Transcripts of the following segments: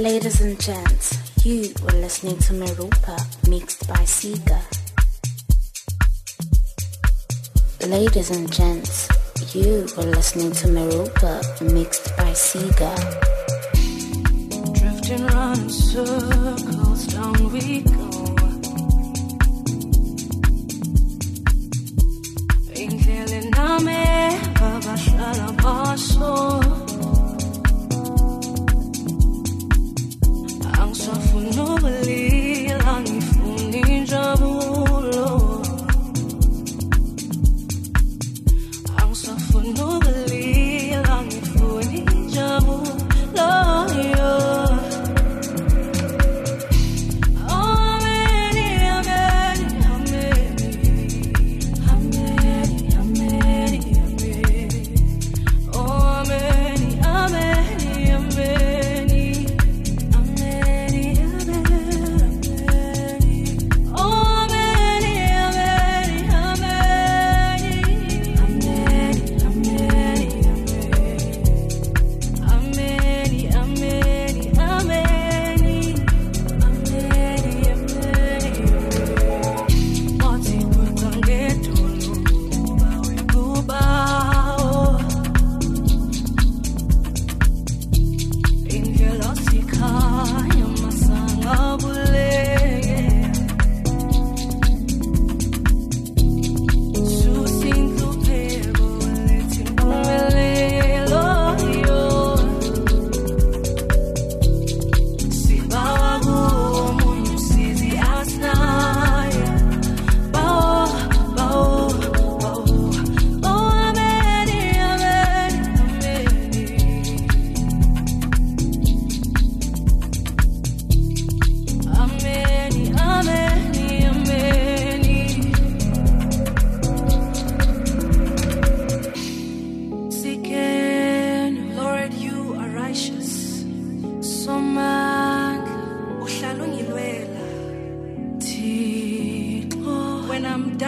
Ladies and gents, you were listening to Meropa mixed by Ceega. Ladies and gents, you were listening to Meropa mixed by Ceega. Drifting round in circles, down we go. Indlela nami eh, abahlala phaso Ukulila,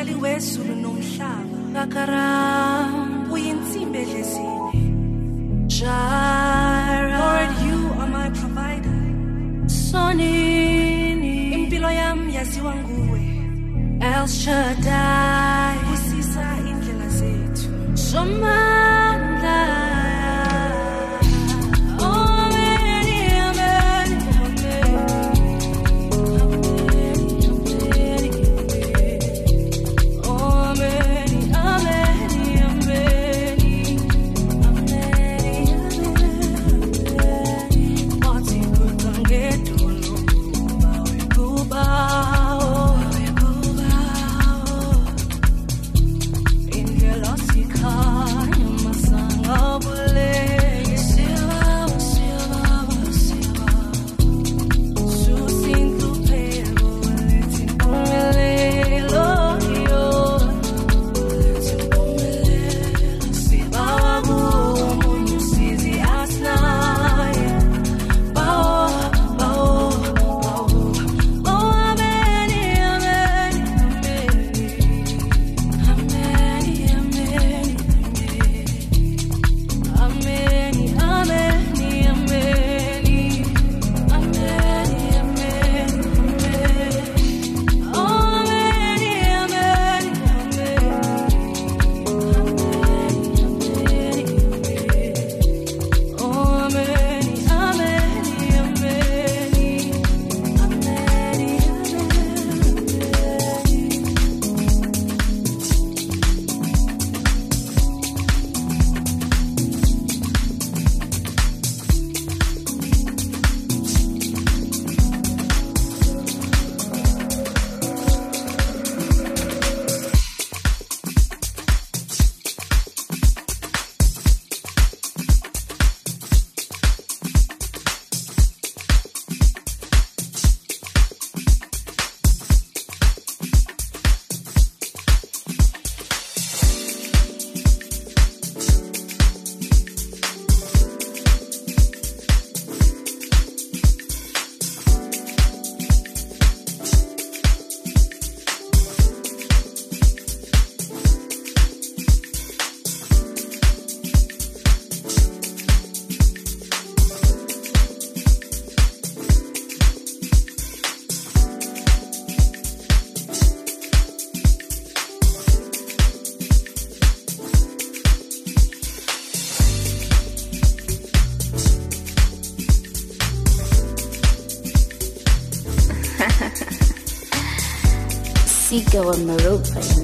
mdali wezulu nomhlaba. Kakaram, uyinsimbi edlezini. Lord, you are my provider. Sonini, impilo yami yaziwa nguwe. El Shaddai, usisa indlela zethu. Somandla. Meropa in the mix.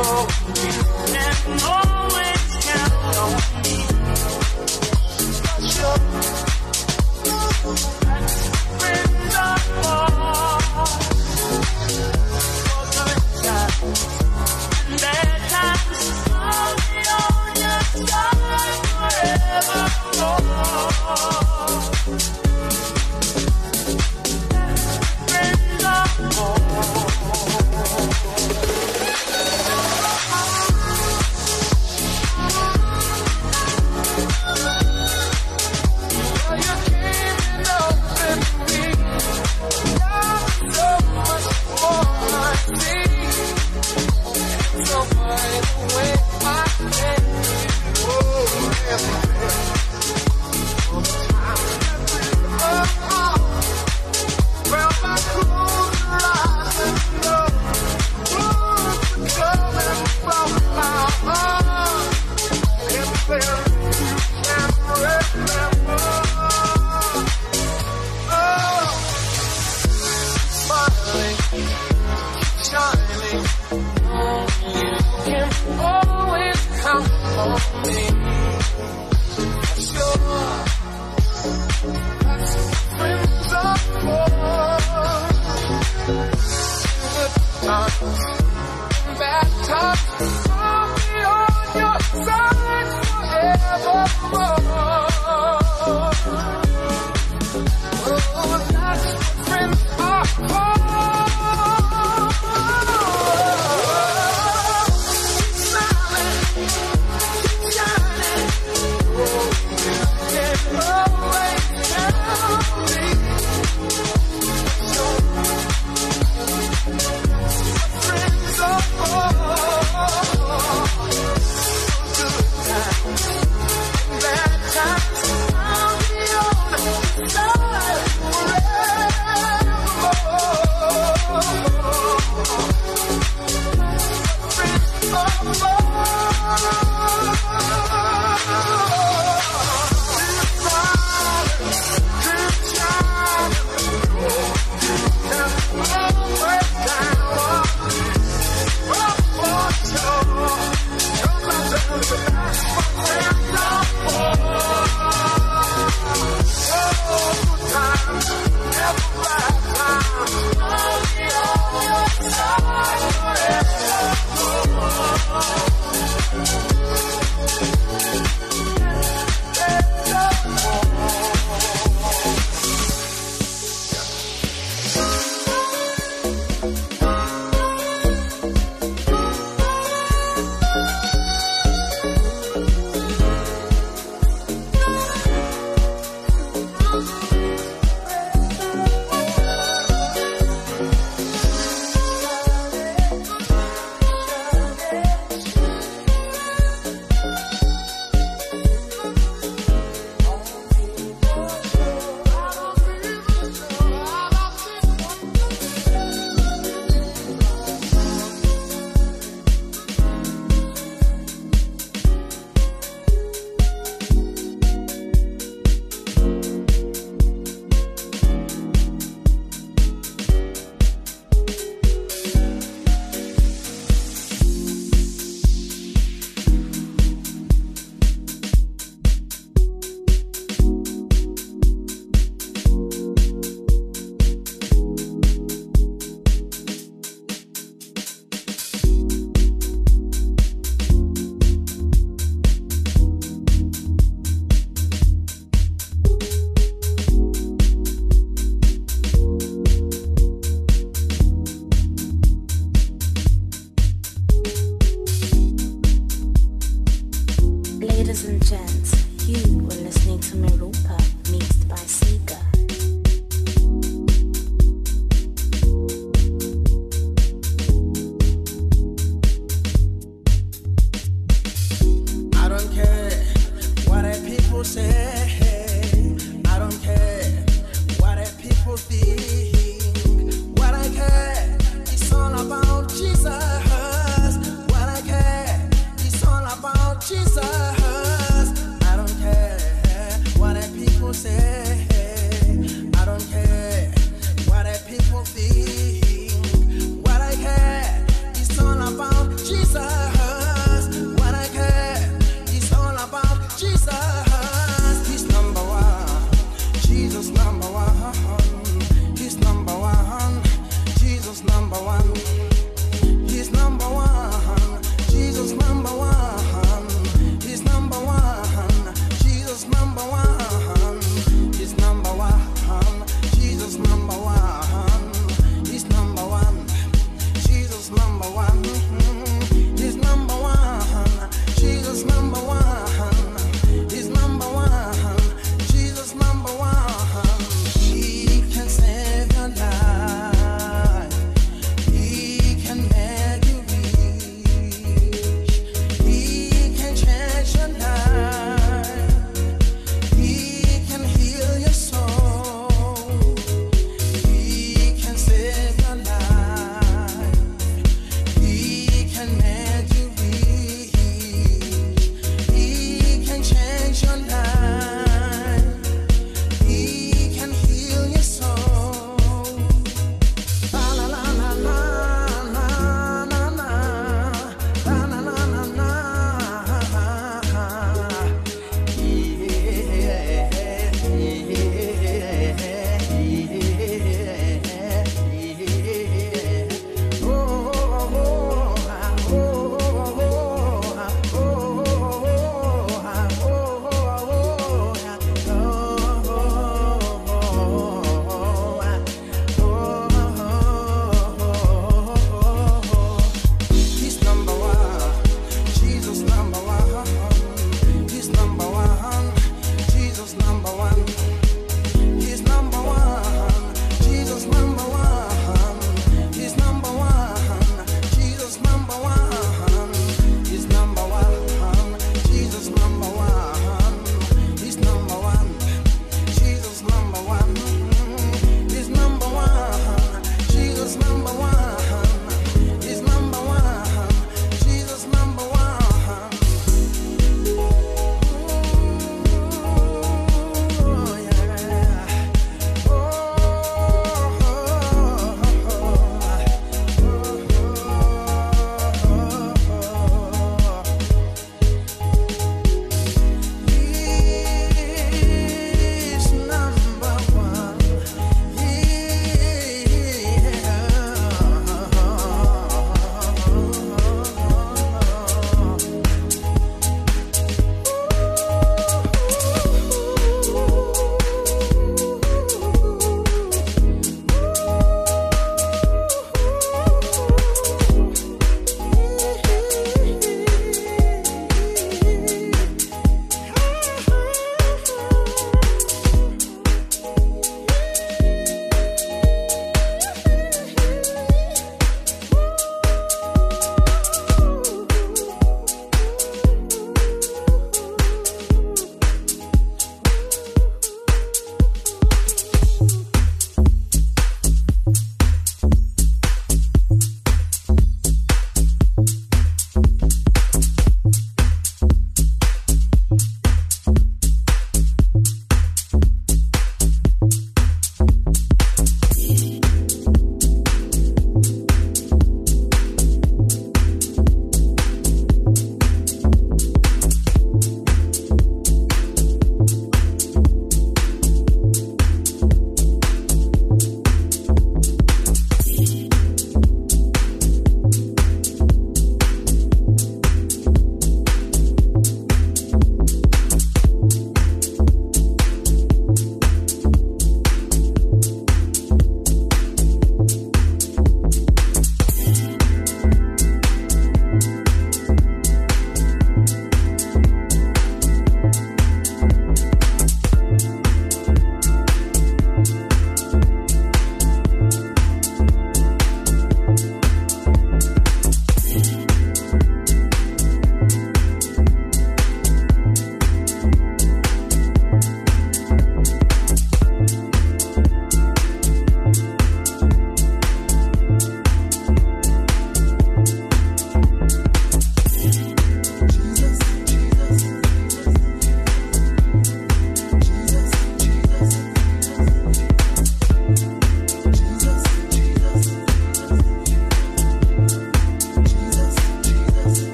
Oh.